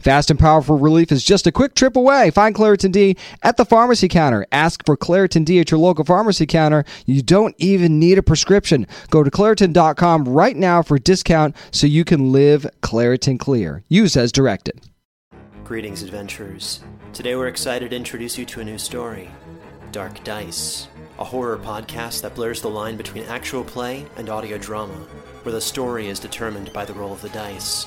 Fast and powerful relief is just a quick trip away. Find Claritin D at the pharmacy counter. Ask for Claritin D at your local pharmacy counter. You don't even need a prescription. Go to Claritin.com right now for a discount so you can live Claritin Clear. Use as directed. Greetings, adventurers. Today we're excited to introduce you to a new story Dark Dice, a horror podcast that blurs the line between actual play and audio drama, where the story is determined by the roll of the dice.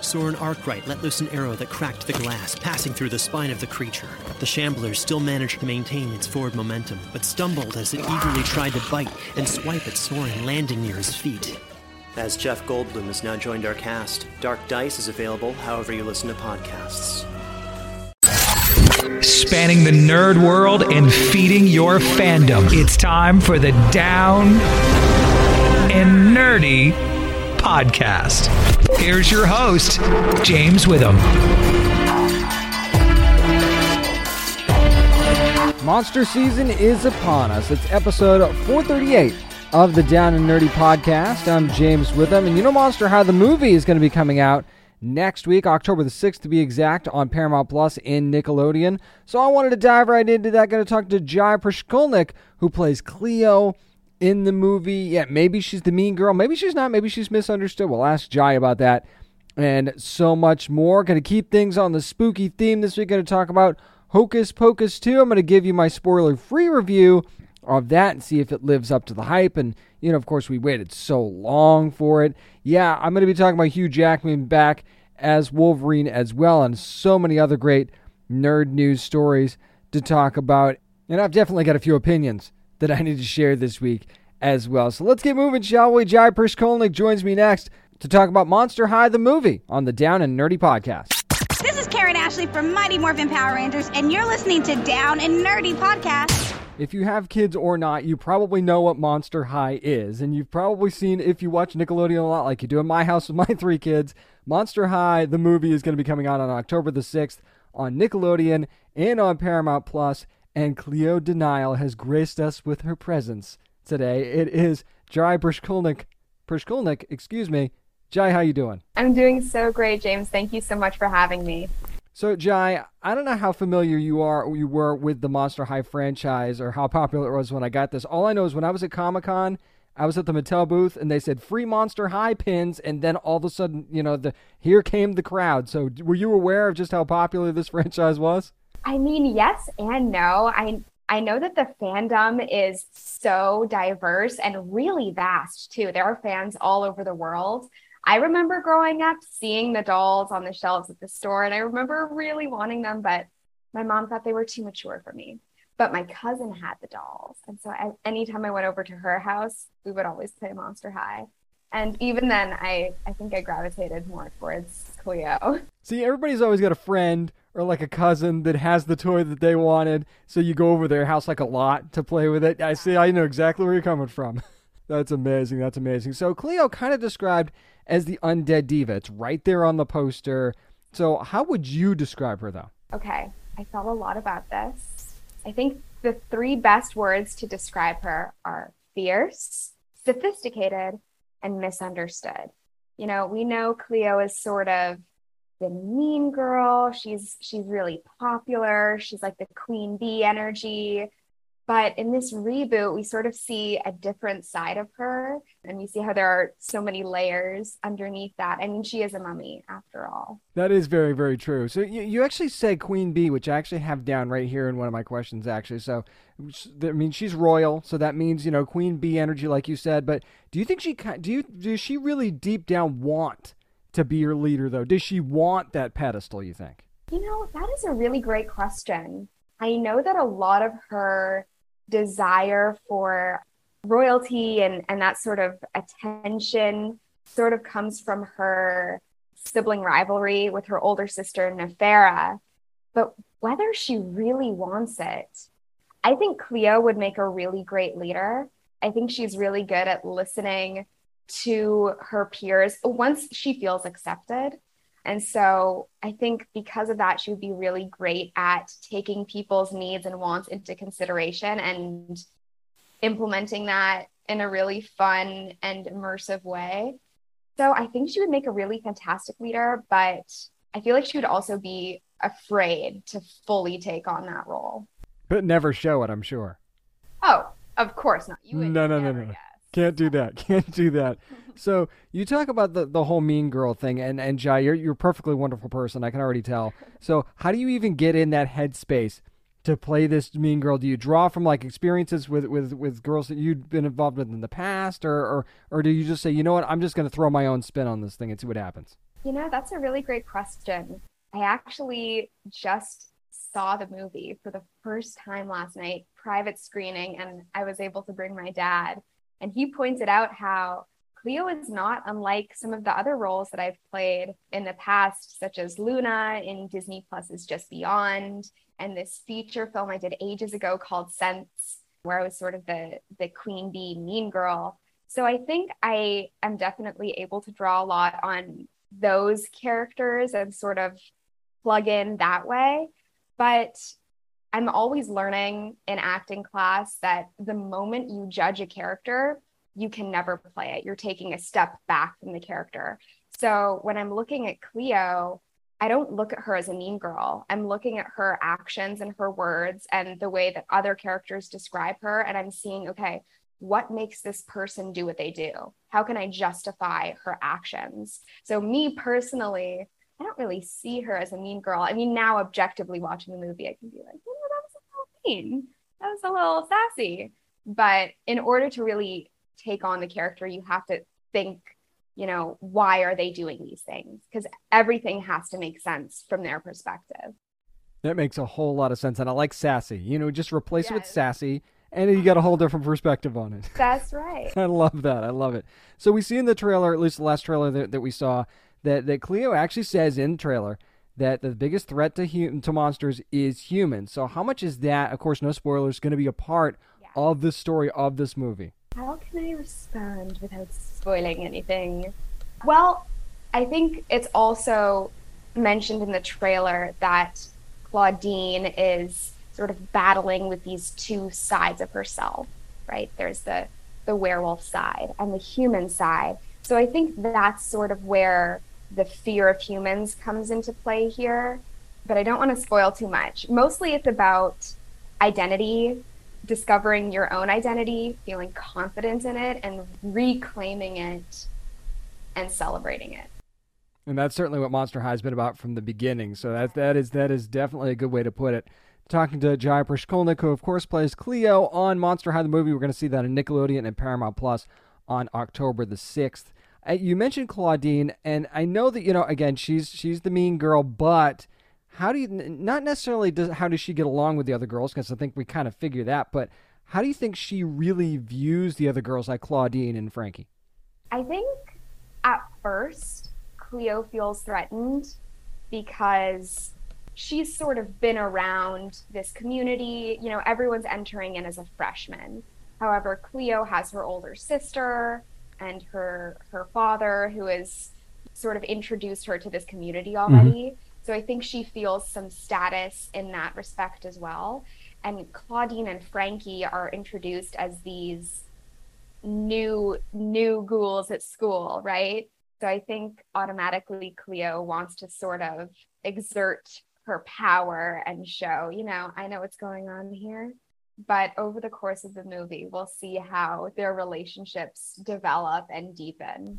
Soren Arkwright let loose an arrow that cracked the glass, passing through the spine of the creature. The shambler still managed to maintain its forward momentum, but stumbled as it eagerly tried to bite and swipe at Soren, landing near his feet. As Jeff Goldblum has now joined our cast, Dark Dice is available however you listen to podcasts. Spanning the nerd world and feeding your fandom. It's time for the Down and Nerdy podcast. Here's your host, James Witham. Monster season is upon us. It's episode 438 of the Down and Nerdy podcast. I'm James Witham, and you know Monster High the movie is going to be coming out next week, October the 6th to be exact, on Paramount Plus in Nickelodeon. So I wanted to dive right into that. Going to talk to Jy Prishkulnik, who plays Cleo in the movie. Yeah, maybe she's the mean girl. Maybe she's not. Maybe she's misunderstood. We'll ask Jy about that and so much more. Going to keep things on the spooky theme this week. Going to talk about Hocus Pocus 2. I'm going to give you my spoiler free review of that and see if it lives up to the hype. And, you know, of course, we waited so long for it. Yeah, I'm going to be talking about Hugh Jackman back as Wolverine as well, and so many other great nerd news stories to talk about. And I've definitely got a few opinions that I need to share this week as well. So let's get moving, shall we? Jy Prishkulnik joins me next to talk about Monster High the movie on the Down and Nerdy podcast. This is Karan Ashley from Mighty Morphin Power Rangers, and you're listening to Down and Nerdy podcast. If you have kids or not, you probably know what Monster High is. And you've probably seen, if you watch Nickelodeon a lot, like you do in my house with my three kids, Monster High, the movie, is going to be coming out on October the 6th on Nickelodeon and on Paramount Plus and Cleo De Nile has graced us with her presence today. It is Jy Prishkulnik. Prishkulnik, excuse me. Jy, how you doing? I'm doing so great, James. Thank you so much for having me. So, Jy, I don't know how familiar you are you were with the Monster High franchise or how popular it was when I got this. All I know is when I was at Comic Con, I was at the Mattel booth and they said free Monster High pins, and then all of a sudden, you know, the here came the crowd. So, were you aware of just how popular this franchise was? I mean, yes and no. I I know that the fandom is so diverse and really vast too. There are fans all over the world. I remember growing up seeing the dolls on the shelves at the store, and I remember really wanting them, but my mom thought they were too mature for me. But my cousin had the dolls. And so I, anytime I went over to her house, we would always play Monster High. And even then, I, I think I gravitated more towards Cleo. See, everybody's always got a friend or like a cousin that has the toy that they wanted. So you go over their house like a lot to play with it. I see, I know exactly where you're coming from. That's amazing. That's amazing. So Cleo kind of described as the undead diva. It's right there on the poster. So how would you describe her though? Okay. I thought a lot about this. I think the three best words to describe her are fierce, sophisticated, and misunderstood. You know, we know Cleo is sort of the mean girl. She's she's really popular. She's like the queen bee energy. But in this reboot, we sort of see a different side of her, and we see how there are so many layers underneath that. I mean, she is a mummy after all. That is very, very true. So you, you actually say Queen Bee, which I actually have down right here in one of my questions, actually. So, I mean, she's royal, so that means you know Queen Bee energy, like you said. But do you think she do you does she really deep down want to be your leader, though? Does she want that pedestal? You think? You know, that is a really great question. I know that a lot of her desire for royalty and, and that sort of attention sort of comes from her sibling rivalry with her older sister, Nefera. But whether she really wants it, I think Cleo would make a really great leader. I think she's really good at listening to her peers once she feels accepted. And so I think because of that, she would be really great at taking people's needs and wants into consideration and implementing that in a really fun and immersive way. So I think she would make a really fantastic leader, but I feel like she would also be afraid to fully take on that role. But never show it, I'm sure. Oh, of course not. You no, no, no, no. Guess. Can't do that. Can't do that. so you talk about the, the whole mean girl thing, and and Jy, you're you're a perfectly wonderful person. I can already tell. So how do you even get in that headspace to play this mean girl? Do you draw from like experiences with with with girls that you've been involved with in the past, or or or do you just say, you know what, I'm just going to throw my own spin on this thing and see what happens? You know, that's a really great question. I actually just saw the movie for the first time last night, private screening, and I was able to bring my dad. And he pointed out how Cleo is not unlike some of the other roles that I've played in the past, such as Luna in Disney Plus's Just Beyond, and this feature film I did ages ago called Sense, where I was sort of the the queen bee mean girl. So I think I am definitely able to draw a lot on those characters and sort of plug in that way. But I'm always learning in acting class that the moment you judge a character, you can never play it. You're taking a step back from the character. So when I'm looking at Cleo, I don't look at her as a mean girl. I'm looking at her actions and her words and the way that other characters describe her. And I'm seeing, okay, what makes this person do what they do? How can I justify her actions? So, me personally, I don't really see her as a mean girl. I mean, now objectively watching the movie, I can be like, hmm, mean. That was a little sassy. But in order to really take on the character, you have to think, you know, why are they doing these things? Because everything has to make sense from their perspective. That makes a whole lot of sense. And I like sassy. You know, just replace yes. it with sassy and you get a whole different perspective on it. That's right. I love that. I love it. So we see in the trailer, at least the last trailer that, that we saw, that, that Cleo actually says in the trailer that the biggest threat to hum- to monsters is humans. So how much is that? Of course, no spoilers. Going to be a part yeah. of the story of this movie. How can I respond without spoiling anything? Well, I think it's also mentioned in the trailer that Clawdeen is sort of battling with these two sides of herself, right? There's the the werewolf side and the human side. So I think that's sort of where the fear of humans comes into play here. But I don't want to spoil too much. Mostly it's about identity discovering your own identity, feeling confident in it, and reclaiming it and celebrating it. And that's certainly what Monster High has been about from the beginning. So that that is that is definitely a good way to put it. Talking to Jy Prishkulnik, who of course plays Cleo on Monster High the movie. We're going to see that on Nickelodeon and Paramount Plus on October the sixth. Uh, you mentioned Clawdeen, and I know that you know again she's she's the mean girl, but how do you not necessarily does how does she get along with the other girls? Because i think we kind of figure that but how do you think she really views the other girls like clawdeen and frankie? I think at first cleo feels threatened because she's sort of been around this community you know everyone's entering in as a freshman. However cleo has her older sister and her her father who has sort of introduced her to this community already mm-hmm so I think she feels some status in that respect as well. And Clawdeen and Frankie are introduced as these new new ghouls at school, right? So I think automatically Cleo wants to sort of exert her power and show, you know, I know what's going on here. But over the course of the movie, we'll see how their relationships develop and deepen.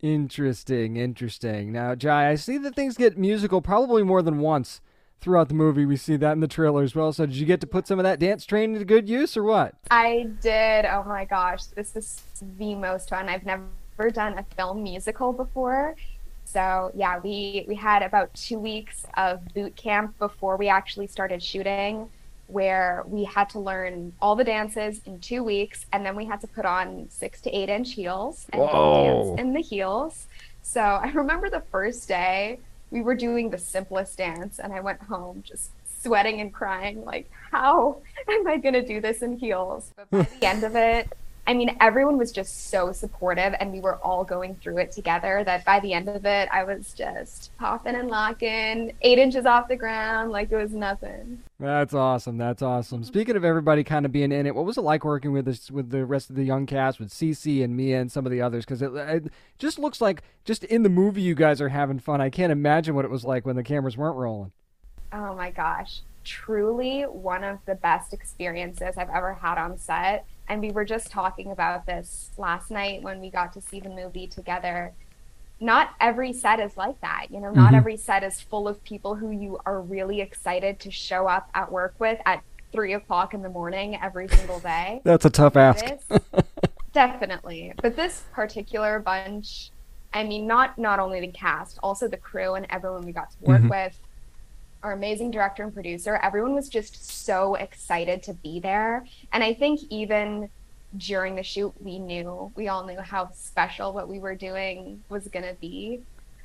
Interesting, interesting. Now, Jy, I see that things get musical probably more than once throughout the movie. We see that in the trailer as well. So, did you get to put some of that dance training to good use, or what? I did. Oh my gosh, this is the most fun. I've never done a film musical before. So yeah, we we had about two weeks of boot camp before we actually started shooting, where we had to learn all the dances in two weeks, and then we had to put on six to eight inch heels and dance in the heels. So I remember the first day we were doing the simplest dance, and I went home just sweating and crying, like, how am I gonna do this in heels? But by the end of it, I mean, everyone was just so supportive and we were all going through it together that by the end of it, I was just popping and locking, eight inches off the ground, like it was nothing. That's awesome. That's awesome. Speaking of everybody kind of being in it, what was it like working with this, with the rest of the young cast, with Cece and Mia and some of the others? Because it, it just looks like just in the movie you guys are having fun. I can't imagine what it was like when the cameras weren't rolling. Oh my gosh. Truly one of the best experiences I've ever had on set and we were just talking about this last night when we got to see the movie together. Not every set is like that you know not mm-hmm. every set is full of people who you are really excited to show up at work with at three o'clock in the morning every single day. That's a tough ask. this, definitely. But this particular bunch i mean not not only the cast also the crew and everyone we got to work mm-hmm. with our amazing director and producer, everyone was just so excited to be there. And I think even during the shoot, we knew, we all knew how special what we were doing was going to be.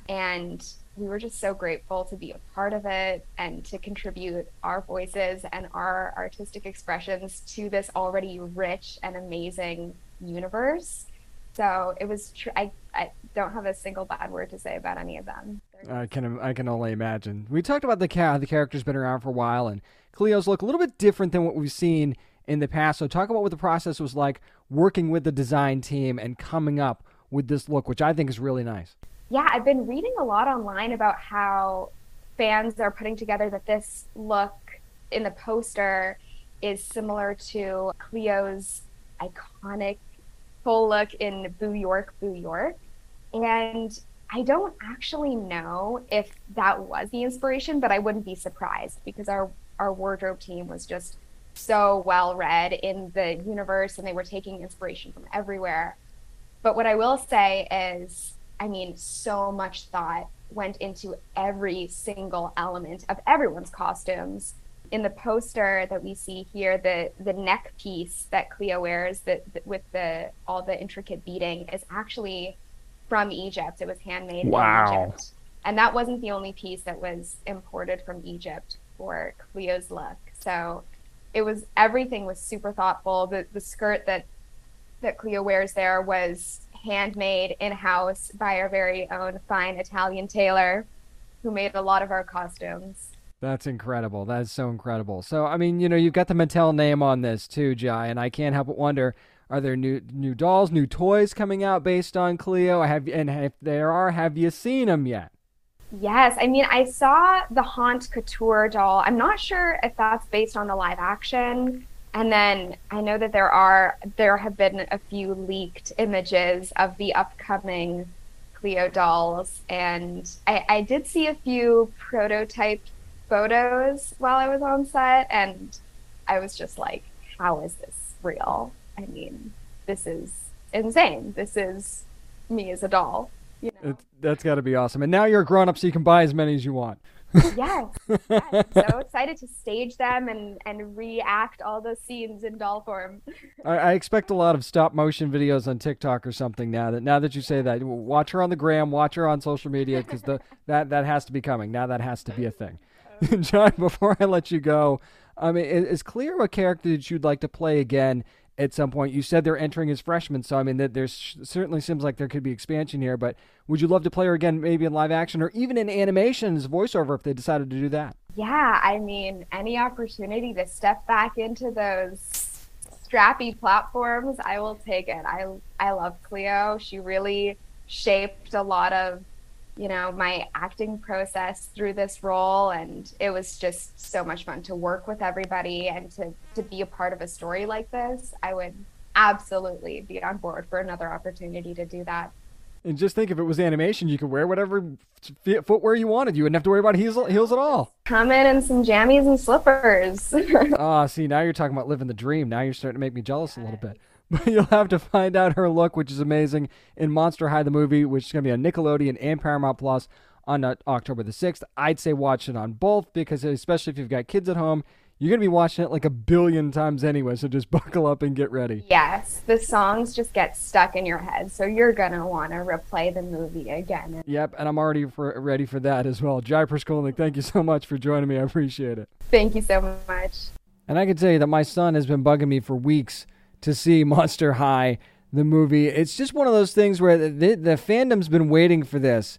And we were just so grateful to be a part of it and to contribute our voices and our artistic expressions to this already rich and amazing universe. So it was, tr- I, I don't have a single bad word to say about any of them. I can I can only imagine. We talked about the cat. The character's been around for a while, and Cleo's look a little bit different than what we've seen in the past. So talk about what the process was like working with the design team and coming up with this look, which I think is really nice. Yeah, I've been reading a lot online about how fans are putting together that this look in the poster is similar to Cleo's iconic full look in Boo York, Boo York. And I don't actually know if that was the inspiration, but I wouldn't be surprised because our our wardrobe team was just so well read in the universe and they were taking inspiration from everywhere. But what I will say is, I mean, so much thought went into every single element of everyone's costumes. In the poster that we see here, the the neck piece that Cleo wears, that with the all the intricate beading, is actually from Egypt. It was handmade wow. in Egypt. And that wasn't the only piece that was imported from Egypt for Cleo's look. So it was everything was super thoughtful. The the skirt that that Cleo wears there was handmade in house by our very own fine Italian tailor who made a lot of our costumes. That's incredible. That's so incredible. So, I mean, you know, you've got the Mattel name on this too, Jy, and I can't help but wonder are there new new dolls, new toys coming out based on Cleo? Have and if there are, have you seen them yet? Yes, I mean I saw the Haunt Couture doll. I'm not sure if that's based on the live action. And then I know that there are there have been a few leaked images of the upcoming Cleo dolls, and I, I did see a few prototype photos while I was on set, and I was just like, "How is this real?" I mean, this is insane. This is me as a doll. You know? It's, that's got to be awesome. And now you're a grown up, so you can buy as many as you want. yes, yes. so excited to stage them and and react all those scenes in doll form. I, I, expect a lot of stop motion videos on TikTok or something now that now that you say that. Watch her on the gram, watch her on social media because the that that has to be coming. Now that has to be a thing. Oh, John, before I let you go, I mean, is Cleo a character that you'd like to play again at some point. You said they're entering as freshmen, so I mean, that there's certainly seems like there could be expansion here. But would you love to play her again, maybe in live action or even in animation as voiceover if they decided to do that? Yeah, I mean, any opportunity to step back into those strappy platforms, I will take it. I I love Cleo. She really shaped a lot of you know my acting process through this role and it was just so much fun to work with everybody and to to be a part of a story like this i would absolutely be on board for another opportunity to do that and just think if it was animation, you could wear whatever footwear you wanted. You wouldn't have to worry about heels, heels at all. Come in in some jammies and slippers. Ah, see, now you're talking about living the dream. Now you're starting to make me jealous a little bit. But you'll have to find out her look, which is amazing, in Monster High the movie, which is going to be on Nickelodeon and Paramount Plus on uh, October the 6th. I'd say watch it on both because, especially if you've got kids at home, you're going to be watching it like a billion times anyway, so just buckle up and get ready. Yes, the songs just get stuck in your head, so you're going to want to replay the movie again. Yep, and I'm already for, ready for that as well. Jy Prishkulnik, thank you so much for joining me. I appreciate it. Thank you so much. And I can tell you that my son has been bugging me for weeks to see Monster High, the movie. It's just one of those things where the, the fandom's been waiting for this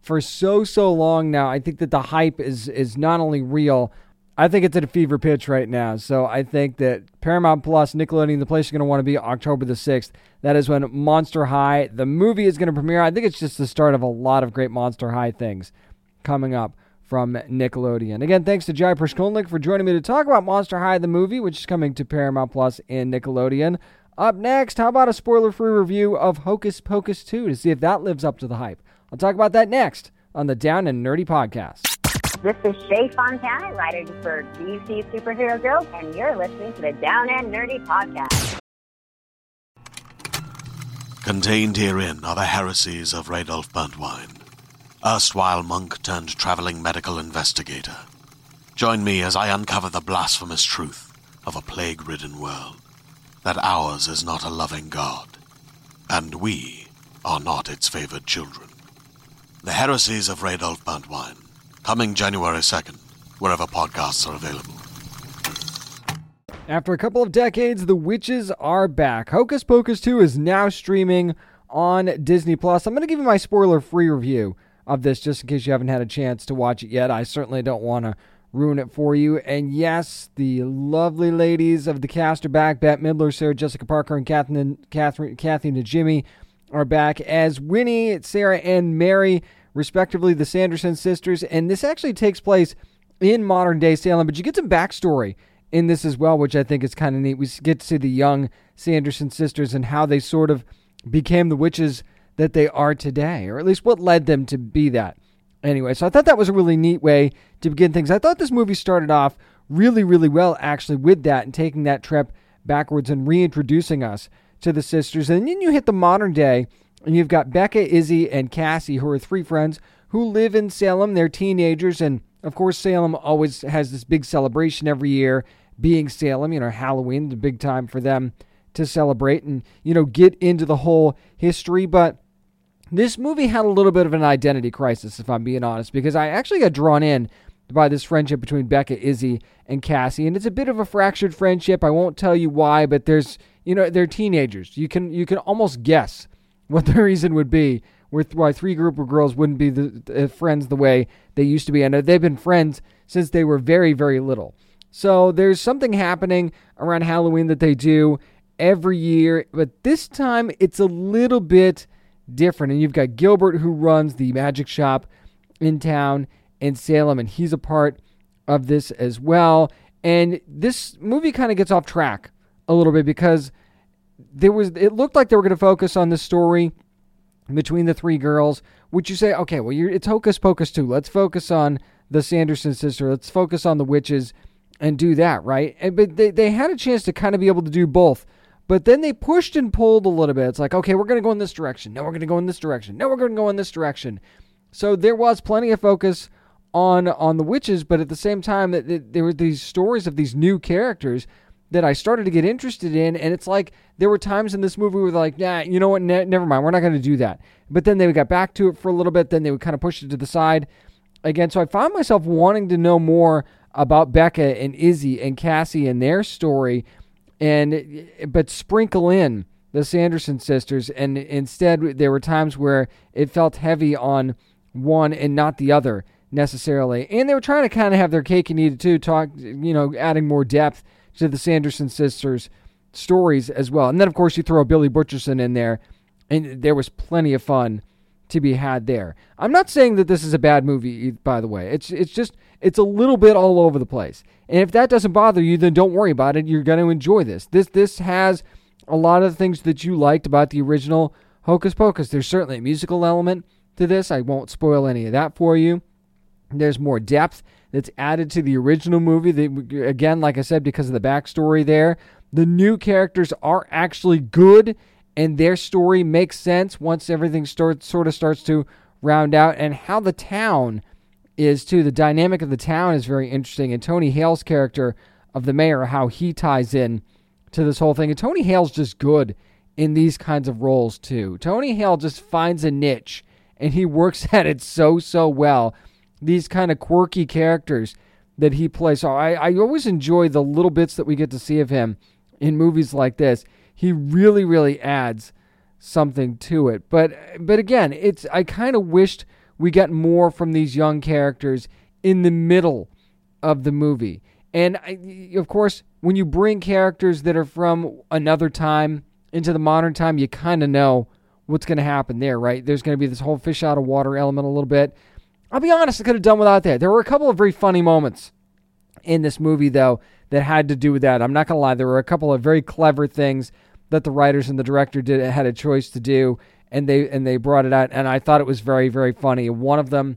for so so long now. I think that the hype is is not only real, I think it's at a fever pitch right now. So I think that Paramount Plus, Nickelodeon, the place you're going to want to be October the 6th. That is when Monster High, the movie, is going to premiere. I think it's just the start of a lot of great Monster High things coming up from Nickelodeon. Again, thanks to Jy Prishkulnik for joining me to talk about Monster High, the movie, which is coming to Paramount Plus and Nickelodeon. Up next, how about a spoiler free review of Hocus Pocus 2 to see if that lives up to the hype? I'll talk about that next on the Down and Nerdy podcast. This is Shea Fontana, writer for DC Superhero Girls, and you're listening to the Down and Nerdy Podcast. Contained herein are the heresies of Radolf Burntwine, erstwhile monk turned traveling medical investigator. Join me as I uncover the blasphemous truth of a plague ridden world that ours is not a loving God, and we are not its favored children. The heresies of Radolf Burntwine coming January 2nd, wherever podcasts are available. After a couple of decades, the witches are back. Hocus Pocus 2 is now streaming on Disney Plus. I'm going to give you my spoiler-free review of this just in case you haven't had a chance to watch it yet. I certainly don't want to ruin it for you. And yes, the lovely ladies of the cast are back. Bette Midler, Sarah Jessica Parker, and Catherine, Catherine, Kathy Najimy are back as Winnie, Sarah, and Mary respectively, the Sanderson sisters. And this actually takes place in modern day Salem, but you get some backstory in this as well, which I think is kind of neat. We get to see the young Sanderson sisters and how they sort of became the witches that they are today, or at least what led them to be that. Anyway, so I thought that was a really neat way to begin things. I thought this movie started off really, really well, actually, with that and taking that trip backwards and reintroducing us to the sisters. And then you hit the modern day and you've got Becca, Izzy, and Cassie, who are three friends who live in Salem. They're teenagers. And of course, Salem always has this big celebration every year, being Salem. You know, Halloween, the big time for them to celebrate and, you know, get into the whole history. But this movie had a little bit of an identity crisis, if I'm being honest, because I actually got drawn in by this friendship between Becca, Izzy, and Cassie. And it's a bit of a fractured friendship. I won't tell you why, but there's, you know, they're teenagers. You can you can almost guess what the reason would be why three group of girls wouldn't be the, the uh, friends the way they used to be. And they've been friends since they were very, very little. So there's something happening around Halloween that they do every year, but this time it's a little bit different. And you've got Gilbert who runs the magic shop in town in Salem, and he's a part of this as well. And this movie kind of gets off track a little bit because there was it looked like they were going to focus on the story between the three girls. Would you say, okay, well, it's Hocus Pocus 2. Let's focus on the Sanderson sister. Let's focus on the witches and do that, right? And, but they, they had a chance to kind of be able to do both. But then they pushed and pulled a little bit. It's like, okay, we're going to go in this direction. No, we're going to go in this direction. No, we're going to go in this direction. So there was plenty of focus on on the witches, but at the same time, there were these stories of these new characters that I started to get interested in. And it's like there were times in this movie where like, nah, you know what? Ne- never mind. We're not going to do that. But then they got back to it for a little bit. Then they would kind of push it to the side again. So I found myself wanting to know more about Becca and Izzy and Cassie and their story, and but sprinkle in the Sanderson sisters. And instead, there were times where it felt heavy on one and not the other necessarily. And they were trying to kind of have their cake and eat it too, talk, you know, adding more depth to the Sanderson sisters stories as well. And then, of course, you throw Billy Butcherson in there, and there was plenty of fun to be had there. I'm not saying that this is a bad movie, by the way. It's it's just it's a little bit all over the place. And if that doesn't bother you, then don't worry about it. You're going to enjoy this. This this has a lot of the things that you liked about the original Hocus Pocus. There's certainly a musical element to this. I won't spoil any of that for you. There's more depth that's added to the original movie. That, again, like I said, because of the backstory there, the new characters are actually good, and their story makes sense once everything starts sort of starts to round out. And how the town is too. The dynamic of the town is very interesting, and Tony Hale's character of the mayor, how he ties in to this whole thing. And Tony Hale's just good in these kinds of roles too. Tony Hale just finds a niche and he works at it so so well. These kind of quirky characters that he plays. So I, I always enjoy the little bits that we get to see of him in movies like this. He really, really adds something to it. But but again, it's I kind of wished we got more from these young characters in the middle of the movie. And I, of course, when you bring characters that are from another time into the modern time, you kind of know what's going to happen there, right? There's going to be this whole fish out of water element a little bit. I'll be honest, I could have done without that. There were a couple of very funny moments in this movie, though, that had to do with that. I'm not going to lie. There were a couple of very clever things that the writers and the director did had a choice to do, and they and they brought it out, and I thought it was very very funny. One of them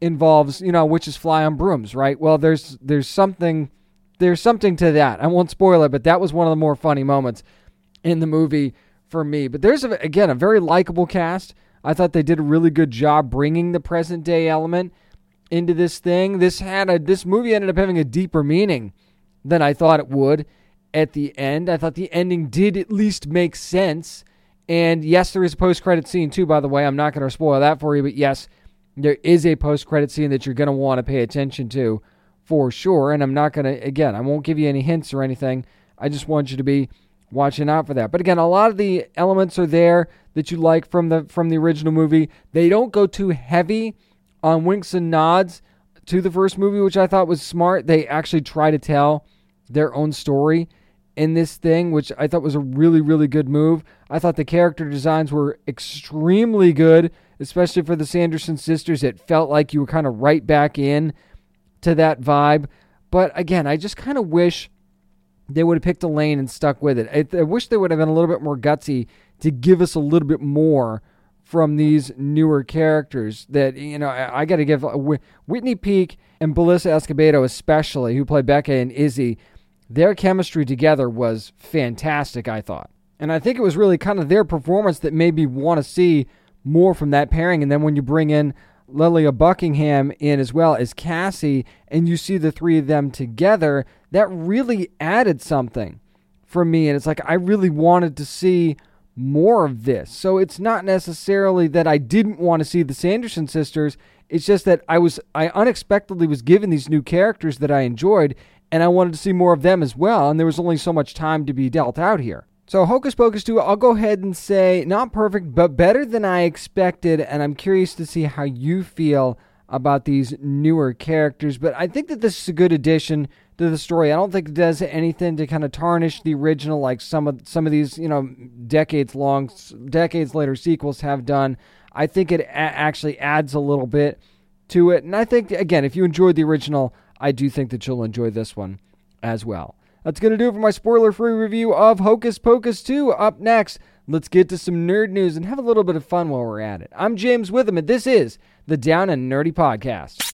involves, you know, witches fly on brooms, right? Well, there's there's something there's something to that. I won't spoil it, but that was one of the more funny moments in the movie for me. But there's a, again a very likable cast. I thought they did a really good job bringing the present day element into this thing. This had a this movie ended up having a deeper meaning than I thought it would at the end. I thought the ending did at least make sense. And yes, there is a post credit scene too, by the way. I'm not going to spoil that for you, but yes, there is a post credit scene that you're going to want to pay attention to for sure. And I'm not going to, again, I won't give you any hints or anything. I just want you to be watching out for that. But again, a lot of the elements are there that you like from the from the original movie. They don't go too heavy on winks and nods to the first movie, which I thought was smart. They actually try to tell their own story in this thing, which I thought was a really really good move. I thought the character designs were extremely good, especially for the Sanderson sisters. It felt like you were kind of right back in to that vibe. But again, I just kind of wish they would have picked a lane and stuck with it. I, I, wish they would have been a little bit more gutsy to give us a little bit more from these newer characters. That you know, I, I got to give uh, Whitney Peak and Belissa Escobedo, especially who play Becca and Izzy. Their chemistry together was fantastic. I thought, and I think it was really kind of their performance that made me want to see more from that pairing. And then when you bring in Lilia Buckingham in as well as Cassie, and you see the three of them together, that really added something for me. And it's like I really wanted to see more of this. So it's not necessarily that I didn't want to see the Sanderson sisters. It's just that I was I unexpectedly was given these new characters that I enjoyed, and I wanted to see more of them as well. And there was only so much time to be dealt out here. So Hocus Pocus 2, I'll go ahead and say not perfect, but better than I expected, and I'm curious to see how you feel about these newer characters. But I think that this is a good addition to the story. I don't think it does anything to kind of tarnish the original, like some of some of these, you know, decades long, decades later sequels have done. I think it a- actually adds a little bit to it, and I think again, if you enjoyed the original, I do think that you'll enjoy this one as well. That's going to do it for my spoiler free review of Hocus Pocus 2. Up next, let's get to some nerd news and have a little bit of fun while we're at it. I'm James Witham, and this is the Down and Nerdy Podcast.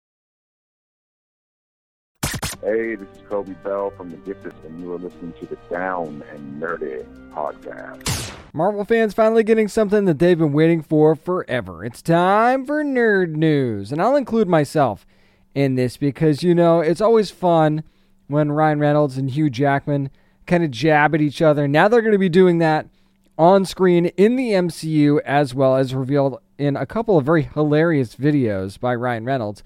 Hey, this is Coby Bell from The Gifted, and you are listening to the Down and Nerdy Podcast. Marvel fans finally getting something that they've been waiting for forever. It's time for nerd news, and I'll include myself in this because, you know, it's always fun when Ryan Reynolds and Hugh Jackman kind of jab at each other. Now they're going to be doing that on screen in the MCU as well as revealed in a couple of very hilarious videos by Ryan Reynolds.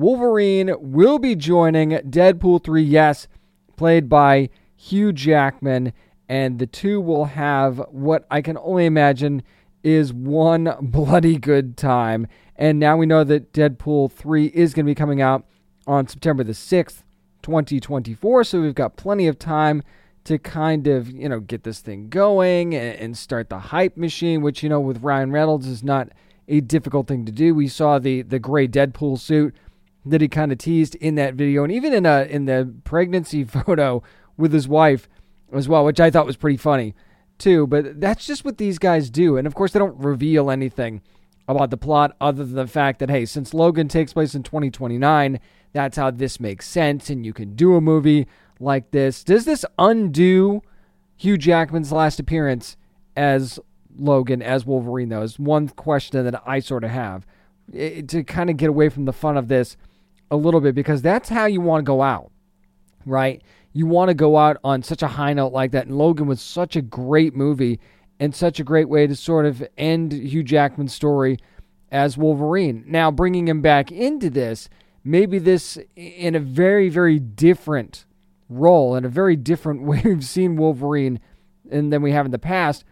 Wolverine will be joining Deadpool 3, yes, played by Hugh Jackman, and the two will have what I can only imagine is one bloody good time. And now we know that Deadpool 3 is going to be coming out on September the 6th. 2024. So we've got plenty of time to kind of, you know, get this thing going and, start the hype machine, which, you know, with Ryan Reynolds is not a difficult thing to do. We saw the the gray Deadpool suit that he kind of teased in that video, and even in a in the pregnancy photo with his wife as well, which I thought was pretty funny too. But that's just what these guys do, and of course they don't reveal anything about the plot other than the fact that hey, since Logan takes place in 2029, that's how this makes sense, and you can do a movie like this. Does this undo Hugh Jackman's last appearance as Logan as Wolverine, though, is one question that I sort of have it, to kind of get away from the fun of this a little bit because that's how you want to go out, right? You want to go out on such a high note like that. And Logan was such a great movie and such a great way to sort of end Hugh Jackman's story as Wolverine. Now, bringing him back into this, maybe this in a very, very different role, in a very different way we've seen Wolverine and than we have in the past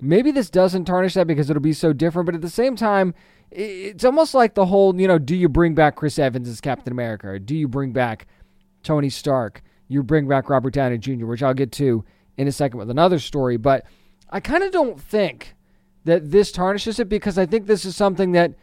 maybe this doesn't tarnish that because it'll be so different, but at the same time, it's almost like the whole, you know, do you bring back Chris Evans as Captain America? Or do you bring back Tony Stark? You bring back Robert Downey Jr., which I'll get to in a second with another story. But I kind of don't think that this tarnishes it because I think this is something that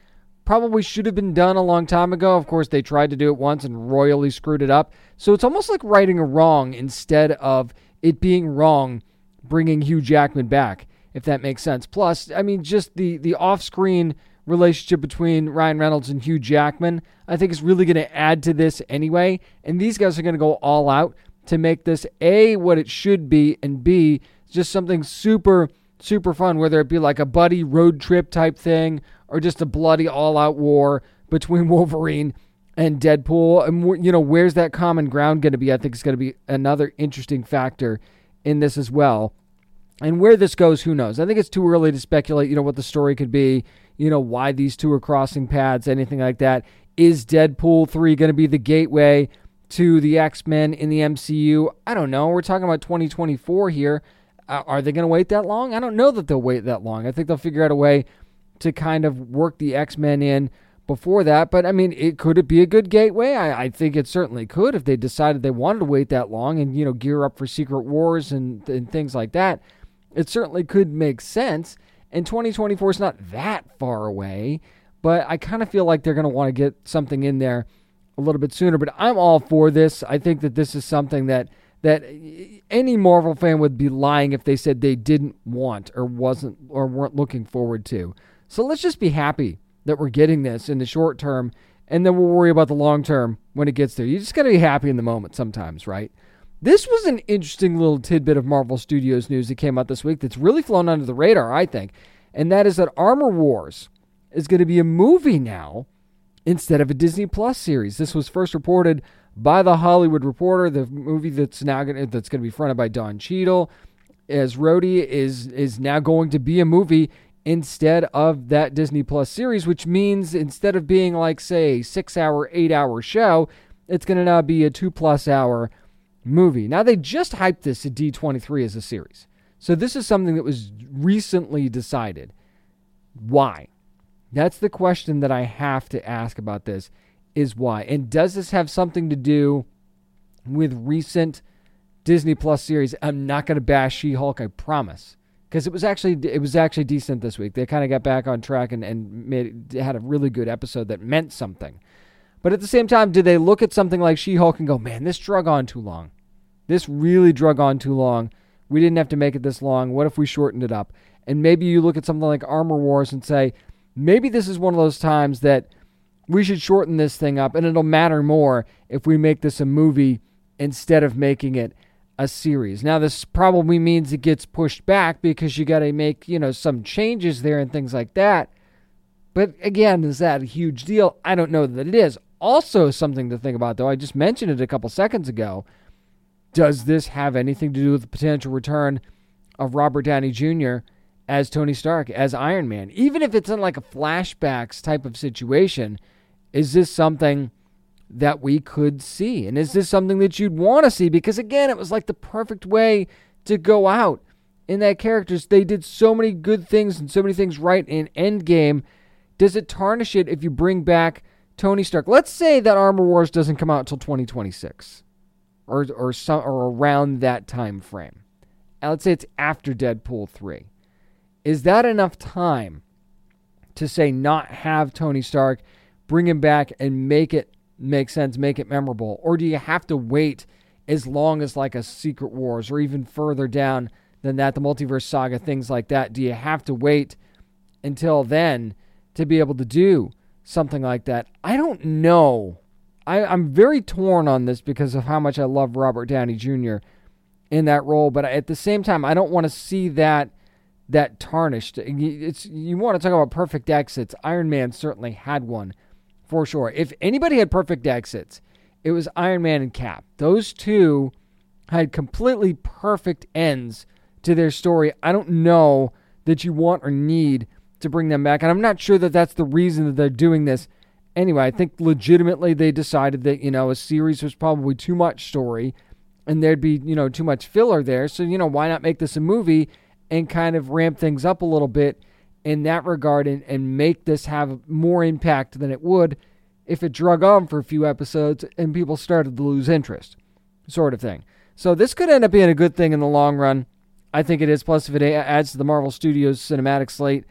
probably should have been done a long time ago. Of course, they tried to do it once and royally screwed it up. So it's almost like righting a wrong instead of it being wrong bringing Hugh Jackman back if that makes sense. Plus, I mean, just the the off screen relationship between Ryan Reynolds and Hugh Jackman, I think is really going to add to this anyway. And these guys are going to go all out to make this A, what it should be, and B, just something super, super fun, whether it be like a buddy road trip type thing or just a bloody all out war between Wolverine and Deadpool. And, you know, where's that common ground going to be? I think it's going to be another interesting factor in this as well. And where this goes, who knows? I think it's too early to speculate, you know, what the story could be, you know, why these two are crossing paths, anything like that. Is Deadpool 3 going to be the gateway to the X Men in the MCU? I don't know. We're talking about 2024 here. Uh, are they going to wait that long? I don't know that they'll wait that long. I think they'll figure out a way to kind of work the X Men in before that. But I mean, it could it be a good gateway? I, I, think it certainly could if they decided they wanted to wait that long and you know gear up for Secret Wars and and things like that it certainly could make sense. And 2024 is not that far away, but I kind of feel like they're going to want to get something in there a little bit sooner. But I'm all for this. I think that this is something that that any Marvel fan would be lying if they said they didn't want or wasn't or weren't looking forward to. So let's just be happy that we're getting this in the short term, and then we'll worry about the long term when it gets there. You just got to be happy in the moment sometimes, right? This was an interesting little tidbit of Marvel Studios news that came out this week that's really flown under the radar, I think. And that is that Armor Wars is going to be a movie now instead of a Disney Plus series. This was first reported by the Hollywood Reporter, the movie that's now going to, that's going to be fronted by Don Cheadle as Rhodey is is now going to be a movie instead of that Disney Plus series, which means instead of being like say a 6-hour, 8-hour show, it's going to now be a 2 plus hour movie. Now, they just hyped this at D23 as a series. So, this is something that was recently decided. Why? That's the question that I have to ask about this is why. And does this have something to do with recent Disney Plus series? I'm not going to bash She-Hulk, I promise. Because it was actually it was actually decent this week. They kind of got back on track and, and made had a really good episode that meant something. But at the same time, did they look at something like She Hulk and go, man, this drug on too long? This really drug on too long. We didn't have to make it this long. What if we shortened it up? And maybe you look at something like Armor Wars and say, maybe this is one of those times that we should shorten this thing up and it'll matter more if we make this a movie instead of making it a series. Now this probably means it gets pushed back because you got to make, you know, some changes there and things like that. But again, is that a huge deal? I don't know that it is. Also, something to think about, though, I just mentioned it a couple seconds ago. Does this have anything to do with the potential return of Robert Downey Jr. as Tony Stark, as Iron Man? Even if it's in like a flashbacks type of situation, is this something that we could see? And is this something that you'd want to see? Because again, it was like the perfect way to go out in that characters. They did so many good things and so many things right in Endgame. Does it tarnish it if you bring back Tony Stark. Let's say that Armor Wars doesn't come out until 2026 or or some or around that time frame. And let's say it's after Deadpool 3. Is that enough time to say not have Tony Stark, bring him back and make it make sense, make it memorable? Or do you have to wait as long as like a Secret Wars or even further down than that, the multiverse saga, things like that? Do you have to wait until then to be able to do something like that? I don't know. I, I'm very torn on this because of how much I love Robert Downey Jr. in that role, but at the same time, I don't want to see that that tarnished. It's you want to talk about perfect exits. Iron Man certainly had one for sure. If anybody had perfect exits, it was Iron Man and Cap. Those two had completely perfect ends to their story. I don't know that you want or need to bring them back, and I'm not sure that that's the reason that they're doing this. Anyway, I think legitimately they decided that you know a series was probably too much story, and there'd be you know too much filler there. So you know why not make this a movie and kind of ramp things up a little bit in that regard and, and make this have more impact than it would if it drug on for a few episodes and people started to lose interest, sort of thing. So this could end up being a good thing in the long run. I think it is. Plus, if it adds to the Marvel Studios cinematic slate,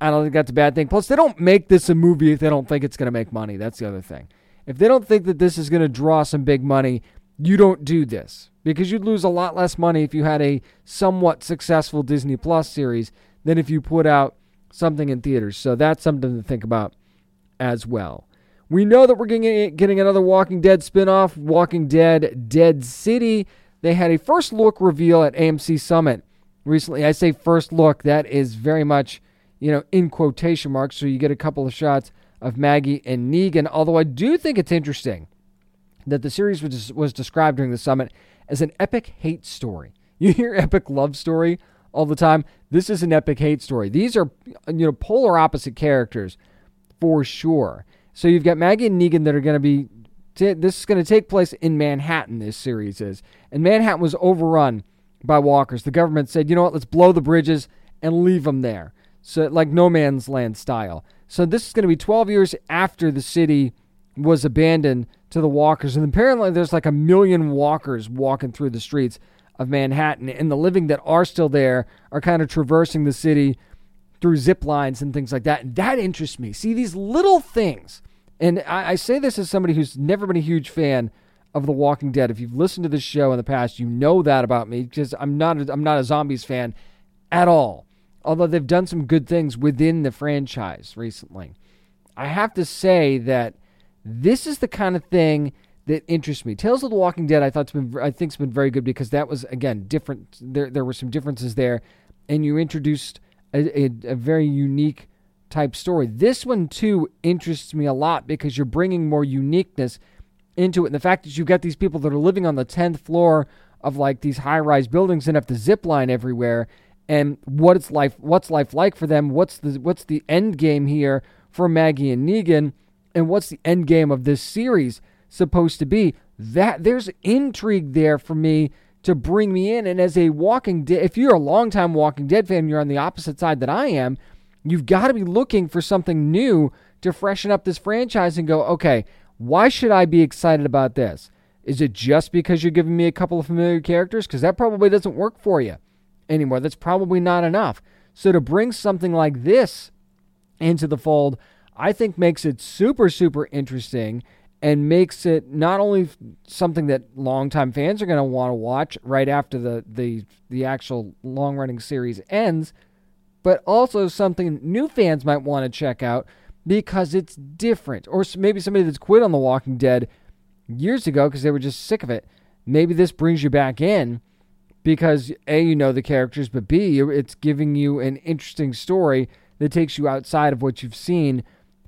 I don't think that's a bad thing. Plus, they don't make this a movie if they don't think it's going to make money. That's the other thing. If they don't think that this is going to draw some big money, you don't do this because you'd lose a lot less money if you had a somewhat successful Disney Plus series than if you put out something in theaters. So that's something to think about as well. We know that we're getting, getting another Walking Dead spinoff, Walking Dead Dead City. They had a first look reveal at AMC Summit recently. I say first look, that is very much, you know, in quotation marks. So you get a couple of shots of Maggie and Negan. Although I do think it's interesting that the series was, was described during the summit as an epic hate story. You hear epic love story all the time. This is an epic hate story. These are you know polar opposite characters for sure. So you've got Maggie and Negan that are going to be. T- this is going to take place in Manhattan. This series is, and Manhattan was overrun by walkers. The government said, you know what, let's blow the bridges and leave them there. So like no man's land style. So this is going to be 12 years after the city was abandoned to the walkers. And apparently, there's like a million walkers walking through the streets of Manhattan. And the living that are still there are kind of traversing the city through zip lines and things like that. And that interests me. See, these little things. And I, I say this as somebody who's never been a huge fan of The Walking Dead. If you've listened to this show in the past, you know that about me because I'm not a, I'm not a zombies fan at all. Although they've done some good things within the franchise recently. I have to say that this is the kind of thing that interests me. Tales of the Walking Dead, I thought's been, I think's been very good because that was again different. There, there were some differences there, and you introduced a, a, a very unique type story. This one too interests me a lot because you're bringing more uniqueness into it, and the fact that you've got these people that are living on the tenth floor of like these high-rise buildings and have to zip line everywhere, and what it's life, what's life like for them? What's the what's the end game here for Maggie and Negan? and what's the end game of this series supposed to be. That there's intrigue there for me to bring me in. And as a Walking Dead, if you're a longtime Walking Dead fan, you're on the opposite side that I am. You've got to be looking for something new to freshen up this franchise and go, okay, why should I be excited about this? Is it just because you're giving me a couple of familiar characters? Because that probably doesn't work for you anymore. That's probably not enough. So to bring something like this into the fold, I think makes it super, super interesting and makes it not only something that longtime fans are going to want to watch right after the, the, the actual long running series ends, but also something new fans might want to check out because it's different. Or maybe somebody that's quit on The Walking Dead years ago because they were just sick of it. Maybe this brings you back in because A, you know the characters, but B, it's giving you an interesting story that takes you outside of what you've seen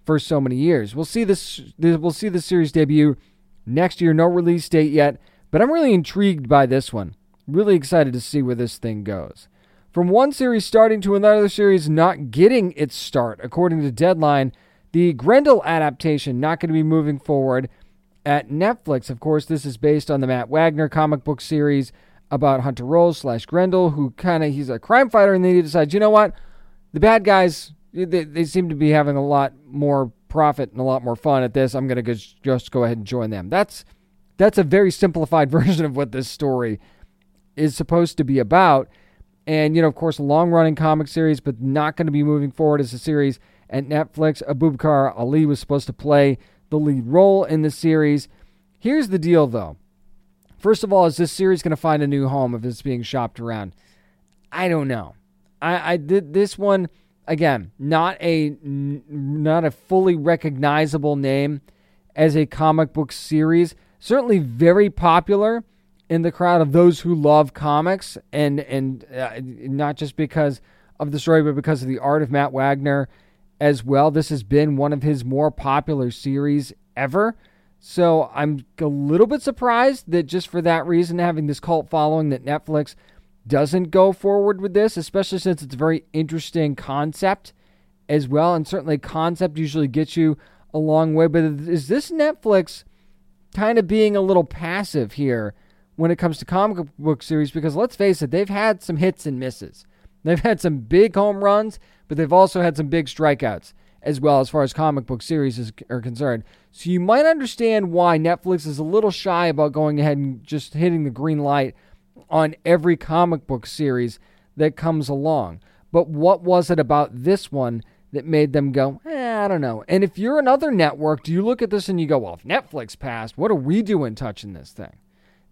for so many years. We'll see this. We'll see the series debut next year. No release date yet, but I'm really intrigued by this one. Really excited to see where this thing goes. From one series starting to another series not getting its start, according to Deadline, the Grendel adaptation not going to be moving forward at Netflix. Of course, this is based on the Matt Wagner comic book series about Hunter Rose slash Grendel, who kind of he's a crime fighter, and then he decides, you know what, the bad guys they, they seem to be having a lot more profit and a lot more fun at this. I'm going to just go ahead and join them. That's that's a very simplified version of what this story is supposed to be about. And you know, of course, a long-running comic series, but not going to be moving forward as a series at Netflix. Abubakr Ali was supposed to play the lead role in the series. Here's the deal, though. First of all, is this series going to find a new home if it's being shopped around? I don't know. I, I did this one again, not a not a fully recognizable name as a comic book series. Certainly very popular in the crowd of those who love comics, and and uh, not just because of the story, but because of the art of Matt Wagner as well. This has been one of his more popular series ever. So I'm a little bit surprised that just for that reason, having this cult following, that Netflix doesn't go forward with this, especially since it's a very interesting concept as well. And certainly, concept usually gets you a long way. But is this Netflix kind of being a little passive here when it comes to comic book series? Because let's face it, they've had some hits and misses. They've had some big home runs, but they've also had some big strikeouts as well as far as comic book series is, are concerned. So you might understand why Netflix is a little shy about going ahead and just hitting the green light on every comic book series that comes along. But what was it about this one that made them go, eh, I don't know? And if you're another network, do you look at this and you go, well, if Netflix passed, what are we doing touching this thing?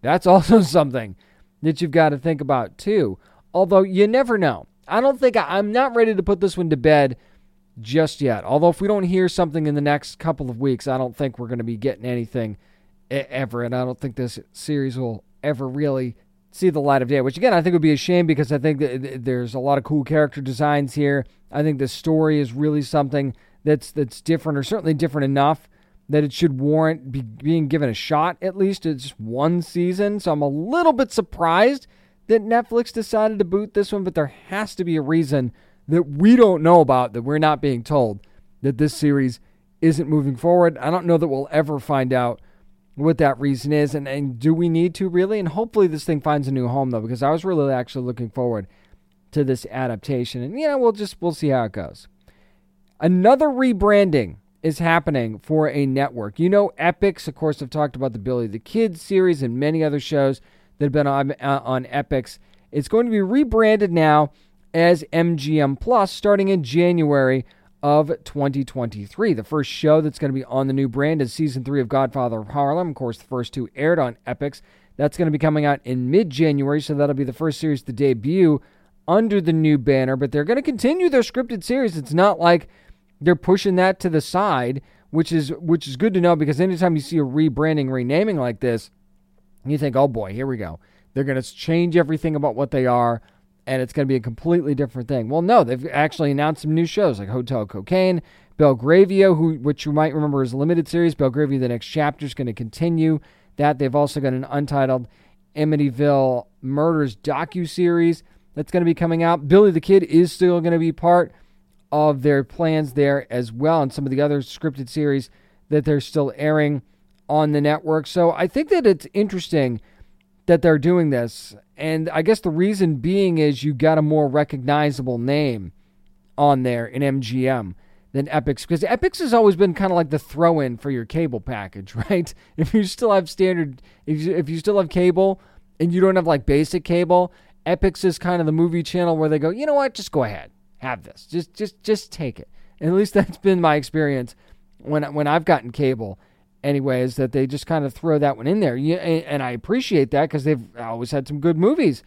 That's also something that you've got to think about too. Although you never know. I don't think I, I'm not ready to put this one to bed just yet. Although if we don't hear something in the next couple of weeks, I don't think we're going to be getting anything ever, and I don't think this series will ever really see the light of day. Which again, I think would be a shame because I think there's a lot of cool character designs here. I think the story is really something that's that's different, or certainly different enough that it should warrant be, being given a shot at least. It's one season, so I'm a little bit surprised that Netflix decided to boot this one, but there has to be a reason that we don't know about that we're not being told that this series isn't moving forward. I don't know that we'll ever find out what that reason is, and, and do we need to really? And hopefully this thing finds a new home though, because I was really actually looking forward to this adaptation, and yeah, we'll just we'll see how it goes. Another rebranding is happening for a network. You know, Epix, of course, have talked about the Billy the Kid series and many other shows that have been on, uh, on Epix. It's going to be rebranded now as MGM Plus starting in January of 2023. The first show that's going to be on the new brand is season three of Godfather of Harlem. Of course, the first two aired on Epix. That's going to be coming out in mid January, so that'll be the first series to debut under the new banner. But they're going to continue their scripted series. It's not like they're pushing that to the side, which is which is good to know because anytime you see a rebranding, renaming like this, you think, oh boy, here we go. They're going to change everything about what they are and it's going to be a completely different thing. Well, no, they've actually announced some new shows like Hotel Cocaine, Belgravia, who which you might remember is a limited series. Belgravia, the next chapter is going to continue. That they've also got an untitled Amityville Murders docu series that's going to be coming out. Billy the Kid is still going to be part of their plans there as well, and some of the other scripted series that they're still airing on the network. So I think that it's interesting that they're doing this. And I guess the reason being is you got a more recognizable name on there in MGM than Epix because Epix has always been kind of like the throw in for your cable package, right? If you still have standard, if you, if you still have cable and you don't have like basic cable, Epix is kind of the movie channel where they go, you know what, just go ahead, have this, just just just take it. And at least that's been my experience when when I've gotten cable anyways, that they just kind of throw that one in there. And I appreciate that because they've always had some good movies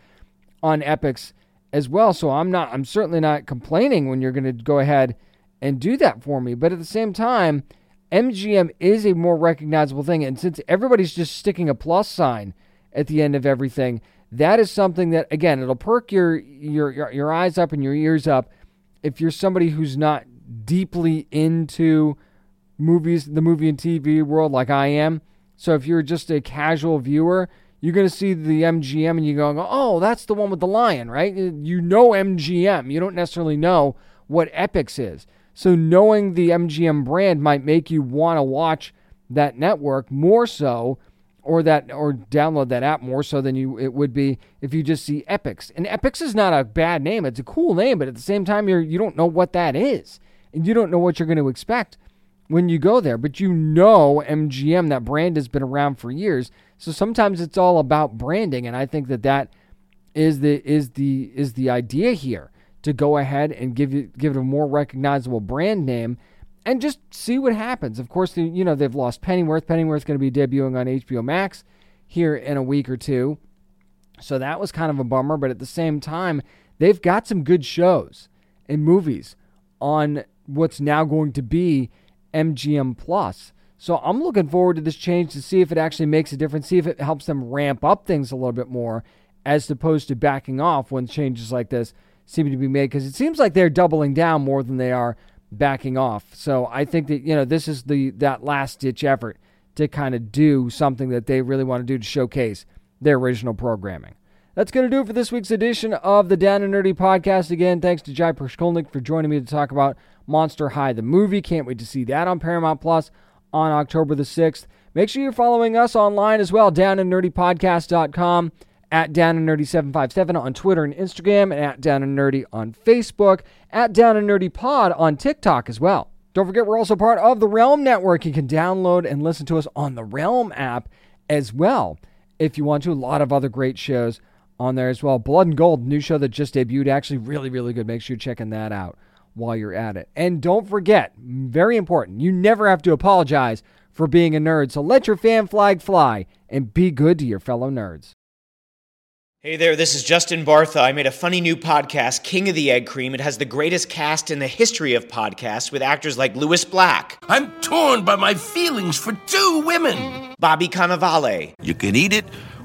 on Epix as well. So I'm not, I'm certainly not complaining when you're going to go ahead and do that for me. But at the same time, MGM is a more recognizable thing. And since everybody's just sticking a plus sign at the end of everything, that is something that, again, it'll perk your, your, your, your eyes up and your ears up if you're somebody who's not deeply into movies, the movie and TV world like I am. So if you're just a casual viewer, you're going to see the MGM and you go, oh, that's the one with the lion, right? You know MGM. You don't necessarily know what Epix is. So knowing the MGM brand might make you want to watch that network more so or that or download that app more so than you it would be if you just see Epix. And Epix is not a bad name. It's a cool name, but at the same time you're you don't know what that is. And you don't know what you're going to expect when you go there. But you know MGM, that brand has been around for years. So sometimes it's all about branding, and I think that that is the is the is the idea here to go ahead and give you give it a more recognizable brand name and just see what happens. Of course, you know they've lost Pennyworth. Pennyworth's going to be debuting on HBO Max here in a week or two. So that was kind of a bummer, but at the same time, they've got some good shows and movies on what's now going to be MGM Plus. So I'm looking forward to this change to see if it actually makes a difference, see if it helps them ramp up things a little bit more as opposed to backing off when changes like this seem to be made because it seems like they're doubling down more than they are backing off. So I think that you know this is the that last ditch effort to kind of do something that they really want to do to showcase their original programming. That's going to do it for this week's edition of the Down and Nerdy podcast. Again, thanks to Jy Prishkulnik for joining me to talk about Monster High, the movie. Can't wait to see that on Paramount Plus on October the 6th. Make sure you're following us online as well, downandnerdypodcast.com, at Down and Nerdy 757 on Twitter and Instagram, and at Down and Nerdy on Facebook, at Down and Nerdy Pod on TikTok as well. Don't forget, we're also part of the Realm Network. You can download and listen to us on the Realm app as well if you want to. A lot of other great shows on there as well. Blood and Gold, new show that just debuted, actually really, really good. Make sure you're checking that out while you're at it. And don't forget, very important, you never have to apologize for being a nerd. So let your fan flag fly and be good to your fellow nerds. Hey there, this is Justin Bartha. I made a funny new podcast, King of the Egg Cream. It has the greatest cast in the history of podcasts with actors like Lewis Black. I'm torn by my feelings for two women. Bobby Cannavale. You can eat it,